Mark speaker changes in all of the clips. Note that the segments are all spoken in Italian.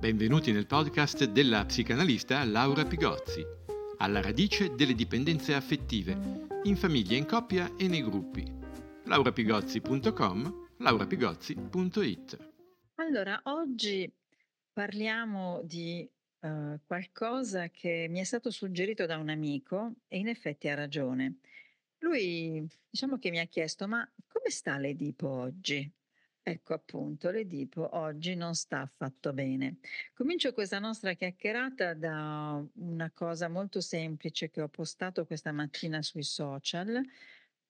Speaker 1: Benvenuti nel podcast della psicanalista Laura Pigozzi, alla radice delle dipendenze affettive, in famiglia, in coppia e nei gruppi. laurapigozzi.com, laurapigozzi.it.
Speaker 2: Allora, oggi parliamo di uh, qualcosa che mi è stato suggerito da un amico e in effetti ha ragione. Lui, diciamo che mi ha chiesto, ma come sta l'Edipo oggi? Ecco appunto, l'Edipo oggi non sta affatto bene. Comincio questa nostra chiacchierata da una cosa molto semplice che ho postato questa mattina sui social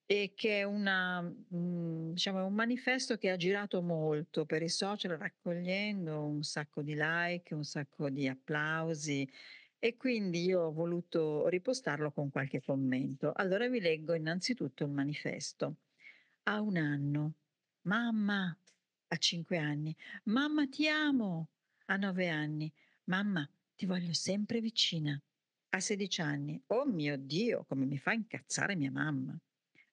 Speaker 2: e che è una, mhmm, diciamo, un manifesto che ha girato molto per i social raccogliendo un sacco di like, un sacco di applausi e quindi io ho voluto ripostarlo con qualche commento. Allora vi leggo innanzitutto il manifesto. A un anno Mamma a 5 anni. Mamma ti amo a 9 anni. Mamma ti voglio sempre vicina. A 16 anni. Oh mio Dio, come mi fa incazzare mia mamma.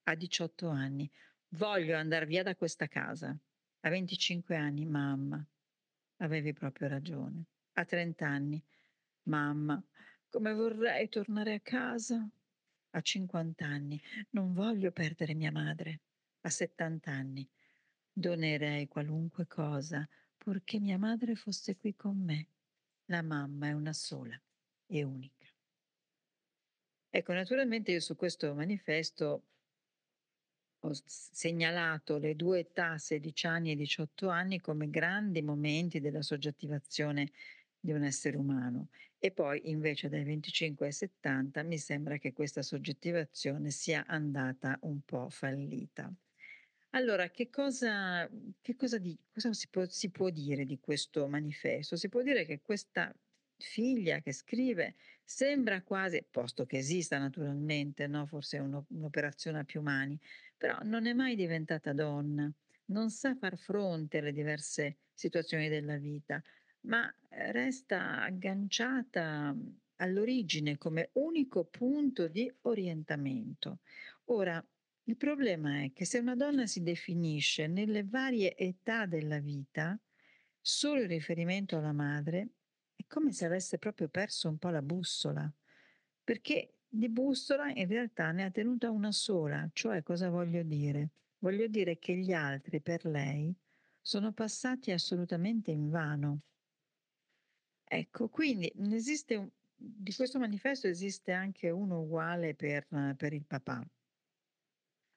Speaker 2: A 18 anni. Voglio andare via da questa casa. A 25 anni. Mamma, avevi proprio ragione. A 30 anni. Mamma, come vorrei tornare a casa. A 50 anni. Non voglio perdere mia madre. A 70 anni. Donerei qualunque cosa purché mia madre fosse qui con me. La mamma è una sola e unica. Ecco, naturalmente io su questo manifesto ho segnalato le due età, 16 anni e 18 anni, come grandi momenti della soggettivazione di un essere umano e poi invece dai 25 ai 70 mi sembra che questa soggettivazione sia andata un po' fallita. Allora, che cosa, che cosa, di, cosa si, può, si può dire di questo manifesto? Si può dire che questa figlia che scrive sembra quasi, posto che esista naturalmente, no? forse è uno, un'operazione a più mani, però non è mai diventata donna, non sa far fronte alle diverse situazioni della vita, ma eh, resta agganciata all'origine come unico punto di orientamento. Ora, il problema è che se una donna si definisce nelle varie età della vita, solo in riferimento alla madre, è come se avesse proprio perso un po' la bussola, perché di bussola in realtà ne ha tenuta una sola, cioè cosa voglio dire? Voglio dire che gli altri per lei sono passati assolutamente in vano. Ecco, quindi esiste un, di questo manifesto esiste anche uno uguale per, per il papà.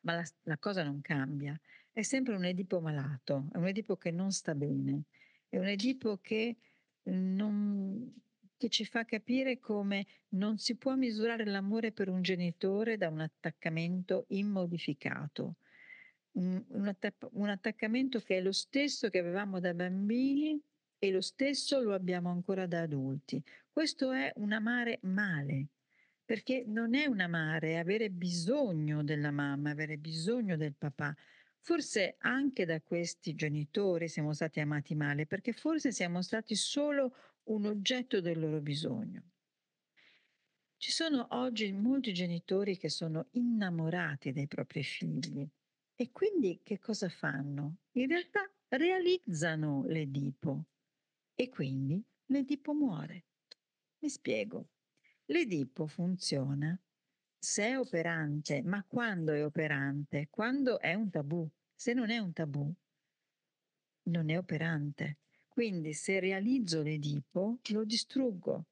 Speaker 2: Ma la, la cosa non cambia. È sempre un Edipo malato, è un Edipo che non sta bene, è un Edipo che, non, che ci fa capire come non si può misurare l'amore per un genitore da un attaccamento immodificato. Un, un, attac- un attaccamento che è lo stesso che avevamo da bambini e lo stesso lo abbiamo ancora da adulti. Questo è un amare male, perché non è un amare, è avere bisogno della mamma, avere bisogno del papà. Forse anche da questi genitori siamo stati amati male, perché forse siamo stati solo un oggetto del loro bisogno. Ci sono oggi molti genitori che sono innamorati dei propri figli e quindi che cosa fanno? In realtà realizzano l'Edipo e quindi l'Edipo muore. Mi spiego. L'Edipo funziona se è operante, ma quando è operante? Quando è un tabù. Se non è un tabù, non è operante. Quindi se realizzo l'Edipo, lo distruggo,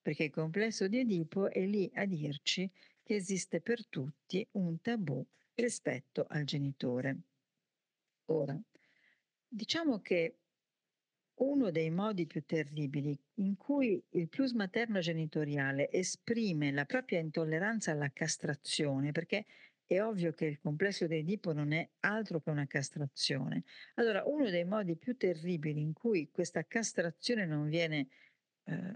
Speaker 2: perché il complesso di Edipo è lì a dirci che esiste per tutti un tabù rispetto al genitore. Ora, diciamo che uno dei modi più terribili in cui il plus materno genitoriale esprime la propria intolleranza alla castrazione, perché è ovvio che il complesso di Edipo non è altro che una castrazione. Allora, uno dei modi più terribili in cui questa castrazione non viene, eh,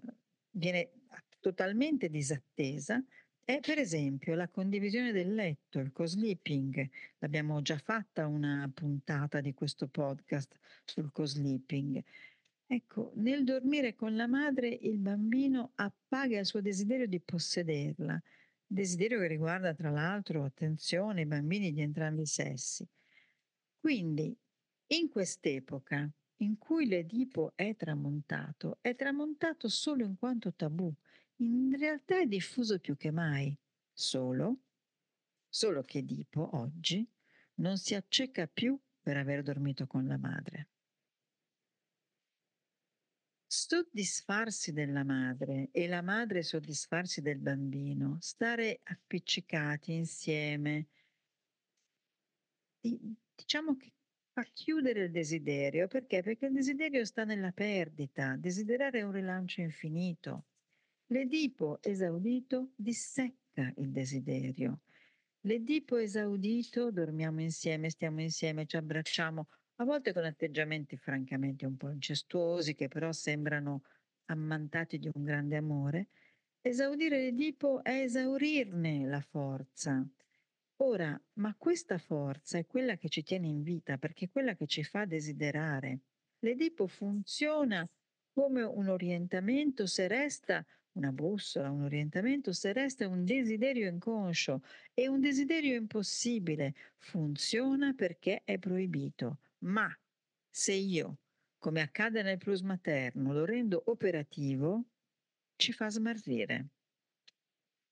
Speaker 2: viene totalmente disattesa è per esempio la condivisione del letto, il co-sleeping. L'abbiamo già fatta una puntata di questo podcast sul co-sleeping. Ecco, nel dormire con la madre il bambino appaga il suo desiderio di possederla, desiderio che riguarda tra l'altro, attenzione, i bambini di entrambi i sessi. Quindi, in quest'epoca in cui l'Edipo è tramontato, è tramontato solo in quanto tabù, in realtà è diffuso più che mai, solo, solo che Edipo oggi non si acceca più per aver dormito con la madre. Soddisfarsi della madre e la madre soddisfarsi del bambino, stare appiccicati insieme, diciamo che fa chiudere il desiderio. Perché? Perché il desiderio sta nella perdita. Desiderare è un rilancio infinito. L'Edipo esaudito dissecca il desiderio. L'Edipo esaudito, dormiamo insieme, stiamo insieme, ci abbracciamo, a volte con atteggiamenti francamente un po' incestuosi, che però sembrano ammantati di un grande amore. Esaudire l'Edipo è esaurirne la forza. Ora, ma questa forza è quella che ci tiene in vita, perché è quella che ci fa desiderare. L'Edipo funziona come un orientamento se resta una bussola, un orientamento se resta un desiderio inconscio e un desiderio impossibile. Funziona perché è proibito. Ma se io, come accade nel plus materno, lo rendo operativo, ci fa smarrire.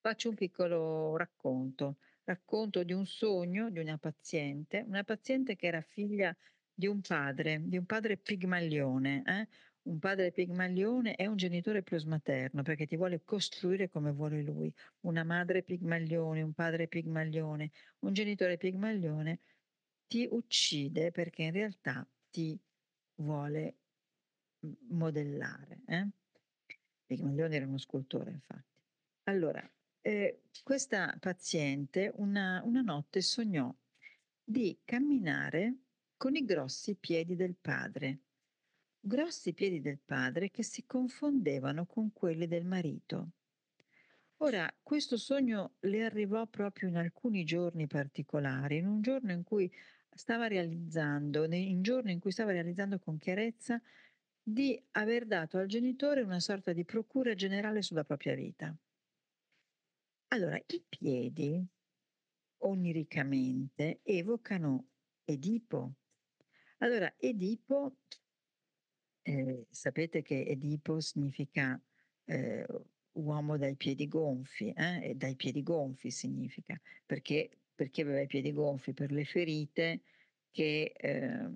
Speaker 2: Faccio un piccolo racconto racconto di un sogno di una paziente, una paziente che era figlia di un padre, di un padre pigmalione. Eh? Un padre pigmalione è un genitore plus materno perché ti vuole costruire come vuole lui. Una madre pigmalione, un padre pigmalione, un genitore pigmalione ti uccide perché in realtà ti vuole modellare. Eh? Pigmalione era uno scultore, infatti. Allora, eh, questa paziente una, una notte sognò di camminare con i grossi piedi del padre, grossi piedi del padre che si confondevano con quelli del marito. Ora, questo sogno le arrivò proprio in alcuni giorni particolari, in un giorno in cui stava realizzando, in giorno in cui stava realizzando con chiarezza di aver dato al genitore una sorta di procura generale sulla propria vita. Allora, i piedi oniricamente evocano Edipo. Allora, Edipo, eh, sapete che Edipo significa eh, uomo dai piedi gonfi, eh? e dai piedi gonfi significa, perché, perché aveva i piedi gonfi? Per le ferite che, eh,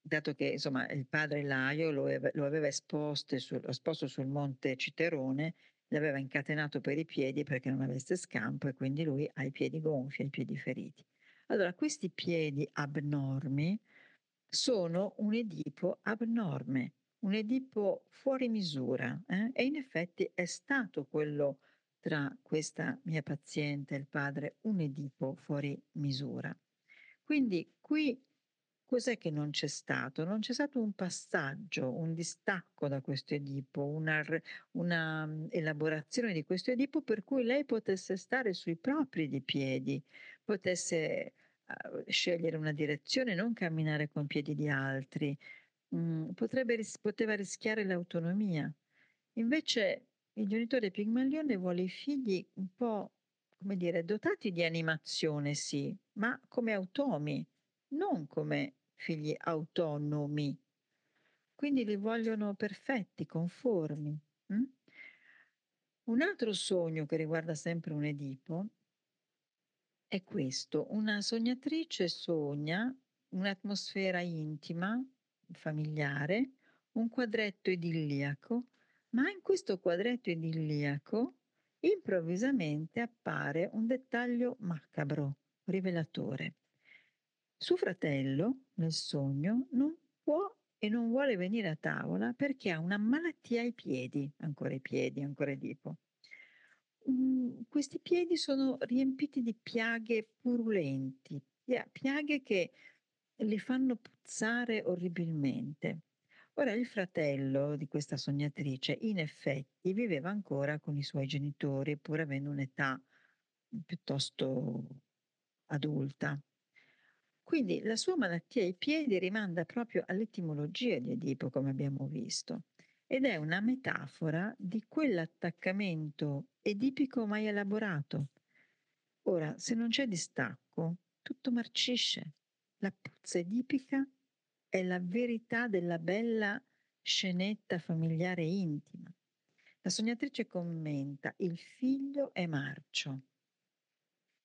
Speaker 2: dato che insomma il padre Laio lo, lo aveva esposto sul, esposto sul monte Citerone l'aveva incatenato per i piedi perché non avesse scampo e quindi lui ha i piedi gonfi, ha i piedi feriti. Allora, questi piedi abnormi sono un Edipo abnorme, un Edipo fuori misura eh? e in effetti è stato quello tra questa mia paziente e il padre un Edipo fuori misura. Quindi qui Cos'è che non c'è stato? Non c'è stato un passaggio, un distacco da questo Edipo, una, una elaborazione di questo Edipo per cui lei potesse stare sui propri di piedi, potesse uh, scegliere una direzione, non camminare con piedi di altri, mm, potrebbe, poteva rischiare l'autonomia. Invece il genitore Pigmalione vuole i figli un po', come dire, dotati di animazione, sì, ma come automi non come figli autonomi. Quindi li vogliono perfetti, conformi. Hm? Un altro sogno che riguarda sempre un Edipo è questo. Una sognatrice sogna un'atmosfera intima, familiare, un quadretto idilliaco, ma in questo quadretto idilliaco improvvisamente appare un dettaglio macabro, rivelatore. Suo fratello, nel sogno, non può e non vuole venire a tavola perché ha una malattia ai piedi, ancora i piedi, ancora Edipo. Mm, questi piedi sono riempiti di piaghe purulenti, piaghe che li fanno puzzare orribilmente. Ora il fratello di questa sognatrice in effetti viveva ancora con i suoi genitori pur avendo un'età piuttosto adulta. Quindi la sua malattia ai piedi rimanda proprio all'etimologia di Edipo, come abbiamo visto, ed è una metafora di quell'attaccamento edipico mai elaborato. Ora, se non c'è distacco, tutto marcisce. La puzza edipica è la verità della bella scenetta familiare intima. La sognatrice commenta, il figlio è marcio.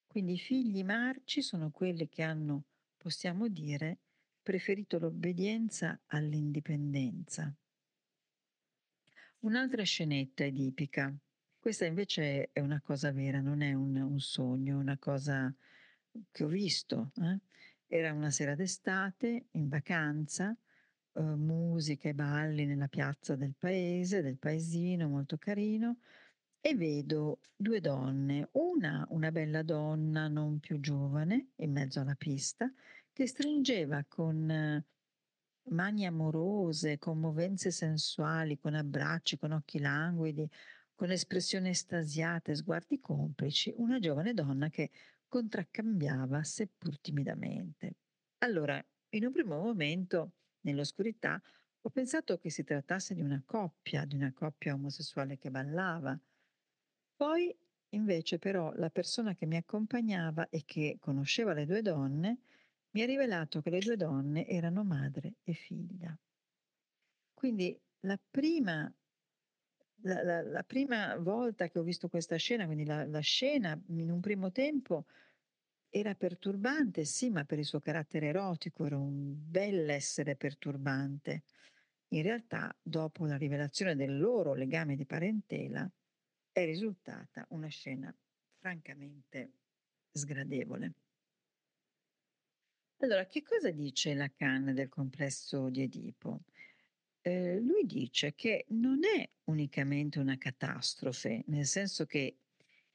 Speaker 2: Quindi i figli marci sono quelli che hanno, possiamo dire, preferito l'obbedienza all'indipendenza. Un'altra scenetta edipica. Questa invece è una cosa vera, non è un, un sogno, una cosa che ho visto. Eh? Era una sera d'estate, in vacanza, eh, musica e balli nella piazza del paese, del paesino, molto carino, e vedo due donne, una una bella donna non più giovane, in mezzo alla pista, che stringeva con eh, mani amorose, con movenze sensuali, con abbracci, con occhi languidi, con espressioni estasiate, sguardi complici, una giovane donna che contraccambiava seppur timidamente. Allora, in un primo momento, nell'oscurità, ho pensato che si trattasse di una coppia, di una coppia omosessuale che ballava. Poi, invece, però, la persona che mi accompagnava e che conosceva le due donne mi ha rivelato che le due donne erano madre e figlia. Quindi la prima, la, la, la prima volta che ho visto questa scena, quindi la, la scena in un primo tempo era perturbante, sì, ma per il suo carattere erotico era un bell'essere perturbante. In realtà, dopo la rivelazione del loro legame di parentela, è risultata una scena francamente sgradevole. Allora, che cosa dice Lacan del complesso di Edipo? Eh, lui dice che non è unicamente una catastrofe, nel senso che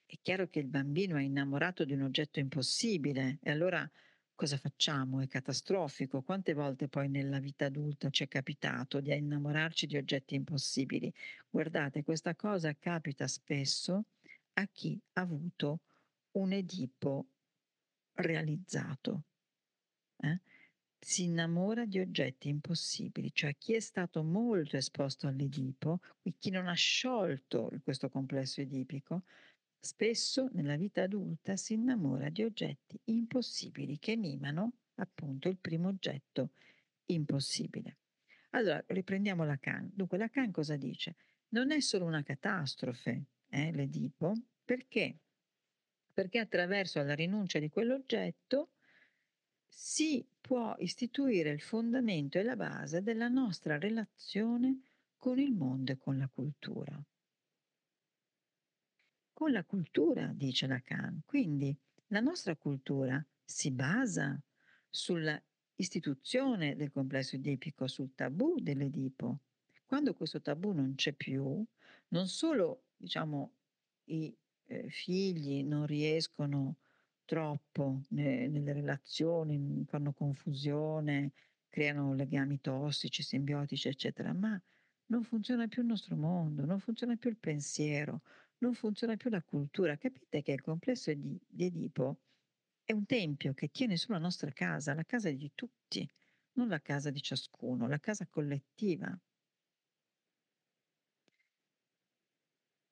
Speaker 2: è chiaro che il bambino è innamorato di un oggetto impossibile e allora cosa facciamo? È catastrofico. Quante volte poi nella vita adulta ci è capitato di innamorarci di oggetti impossibili? Guardate, questa cosa capita spesso a chi ha avuto un Edipo realizzato eh, si innamora di oggetti impossibili, cioè chi è stato molto esposto all'Edipo, chi non ha sciolto questo complesso edipico, spesso nella vita adulta si innamora di oggetti impossibili che mimano appunto il primo oggetto impossibile. Allora, riprendiamo Lacan. Dunque, Lacan cosa dice? Non è solo una catastrofe, eh, l'Edipo, perché? Perché attraverso la rinuncia di quell'oggetto si può istituire il fondamento e la base della nostra relazione con il mondo e con la cultura. Con la cultura, dice Lacan, quindi la nostra cultura si basa sulla istituzione del complesso edipico, sul tabù dell'Edipo. Quando questo tabù non c'è più, non solo diciamo, i eh, figli non riescono troppo ne nelle relazioni, fanno confusione, creano legami tossici, simbiotici, eccetera, ma non funziona più il nostro mondo, non funziona più il pensiero, non funziona più la cultura. Capite che il complesso di di Edipo è un tempio che tiene sulla nostra casa, la casa di tutti, non la casa di ciascuno, la casa collettiva.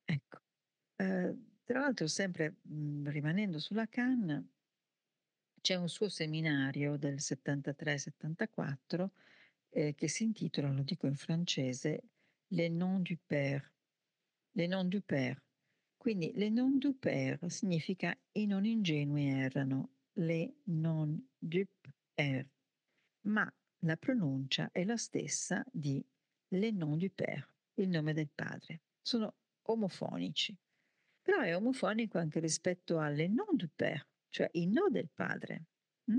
Speaker 2: Ecco. Ehm tra l'altro sempre, mhmm, rimanendo sulla Cannes, c'è un suo seminario del '73-'74, ehm, che si intitola, lo dico in francese, Les noms du père. Les noms du père. Quindi les noms du père significa i non ingenui erano, les non du père, ma la pronuncia è la stessa di les noms du père, il nome del padre. Sono omofonici. Però è omofonico anche rispetto alle non du père, cioè i no del padre. Mh?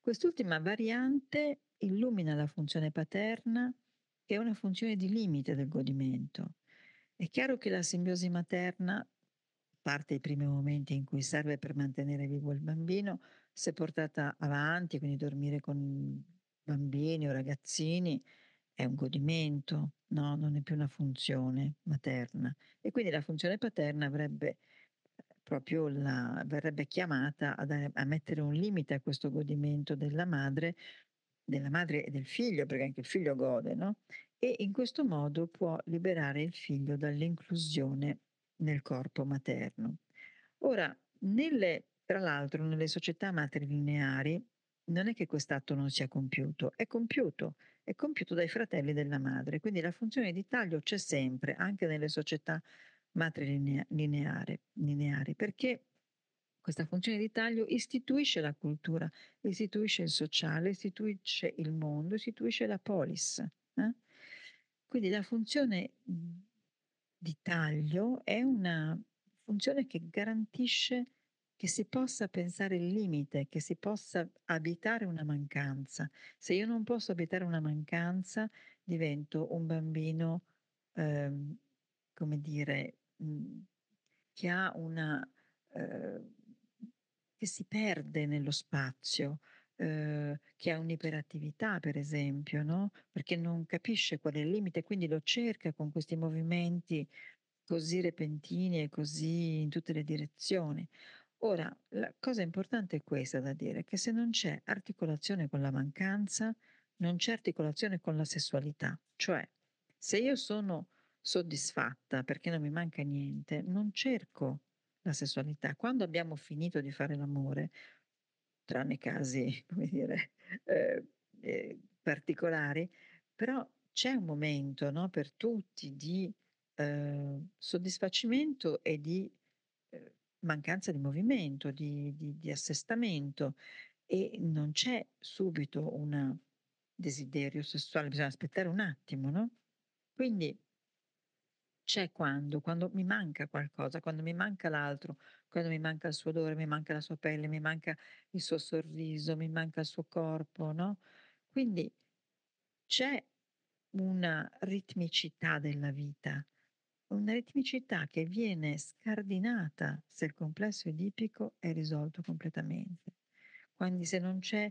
Speaker 2: Quest'ultima variante illumina la funzione paterna, che è una funzione di limite del godimento. È chiaro che la simbiosi materna, parte i primi momenti in cui serve per mantenere vivo il bambino, se portata avanti, quindi dormire con bambini o ragazzini, è un godimento, no, non è più una funzione materna. E quindi la funzione paterna avrebbe proprio la verrebbe chiamata a dare a mettere un limite a questo godimento della madre della madre e del figlio, perché anche il figlio gode, no, e in questo modo può liberare il figlio dall'inclusione nel corpo materno. Ora, nelle tra l'altro nelle società matrilineari non è che quest'atto non sia compiuto, è compiuto, è compiuto dai fratelli della madre, quindi la funzione di taglio c'è sempre, anche nelle società matrilineari, lineari, perché questa funzione di taglio istituisce la cultura, istituisce il sociale, istituisce il mondo, istituisce la polis. Eh? Quindi la funzione di taglio è una funzione che garantisce che si possa pensare il limite, che si possa abitare una mancanza. Se io non posso abitare una mancanza, divento un bambino, ehm, come dire, mh, mhmm, che ha una... Eh, che si perde nello spazio, eh, che ha un'iperattività, per esempio, no? perché non capisce qual è il limite, quindi lo cerca con questi movimenti così repentini e così in tutte le direzioni. Ora, la cosa importante è questa da dire, che se non c'è articolazione con la mancanza, non c'è articolazione con la sessualità. Cioè, se io sono soddisfatta perché non mi manca niente, non cerco la sessualità. Quando abbiamo finito di fare l'amore, tranne casi, come dire, eh, eh, particolari, però c'è un momento no, per tutti di eh, soddisfacimento e di eh, mancanza di movimento, di, di, di, assestamento e non c'è subito un desiderio sessuale, bisogna aspettare un attimo, no? Quindi c'è quando, quando mi manca qualcosa, quando mi manca l'altro, quando mi manca il suo odore, mi manca la sua pelle, mi manca il suo sorriso, mi manca il suo corpo, no? Quindi c'è una ritmicità della vita una ritmicità che viene scardinata se il complesso edipico è risolto completamente. Quindi se non c'è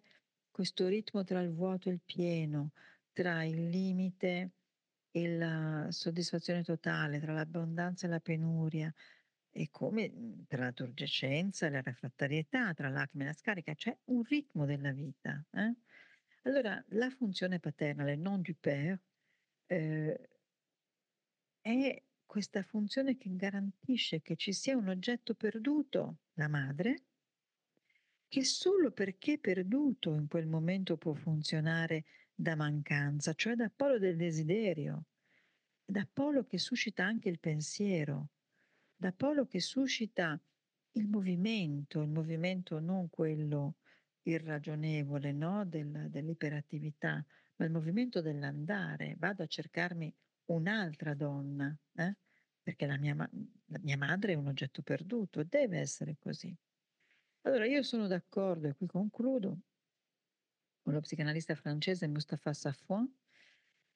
Speaker 2: questo ritmo tra il vuoto e il pieno, tra il limite e la soddisfazione totale, tra l'abbondanza e la penuria, e come mhmm, tra la turgescenza e la refrattarietà, tra l'acme e la scarica, c'è un ritmo della vita. Eh? Allora la funzione paterna, le non du père, eh, è questa funzione che garantisce che ci sia un oggetto perduto, la madre, che solo perché perduto in quel momento può funzionare da mancanza, cioè da polo del desiderio, da polo che suscita anche il pensiero, da polo che suscita il movimento, il movimento non quello irragionevole no? Del, dell'iperattività, ma il movimento dell'andare. Vado a cercarmi un'altra donna, eh? perché la mia, la mia madre è un oggetto perduto deve essere così. Allora io sono d'accordo, e qui concludo, con lo psicanalista francese Mustapha Safouin,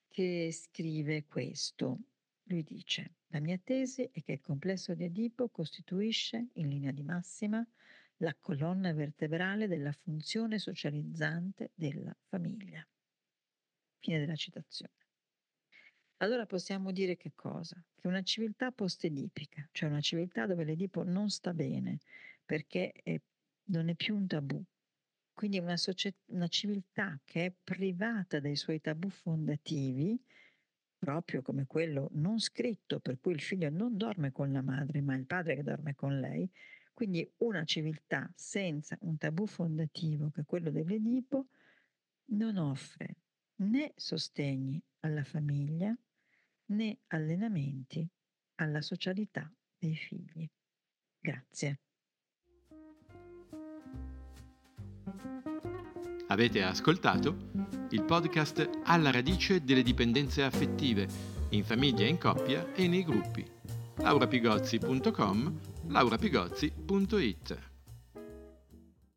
Speaker 2: che scrive questo. Lui dice, la mia tesi è che il complesso di Edipo costituisce, in linea di massima, la colonna vertebrale della funzione socializzante della famiglia. Fine della citazione. Allora possiamo dire che cosa? Che una civiltà post-edipica, cioè una civiltà dove l'Edipo non sta bene perché è, non è più un tabù, quindi una, società, una civiltà che è privata dai suoi tabù fondativi, proprio come quello non scritto per cui il figlio non dorme con la madre, ma il padre che dorme con lei, quindi una civiltà senza un tabù fondativo che è quello dell'Edipo non offre né sostegni alla famiglia, né allenamenti alla socialità dei figli. Grazie.
Speaker 1: Avete ascoltato il podcast Alla radice delle dipendenze affettive, in famiglia, in coppia e nei gruppi. laurapigozzi.com, laurapigozzi.it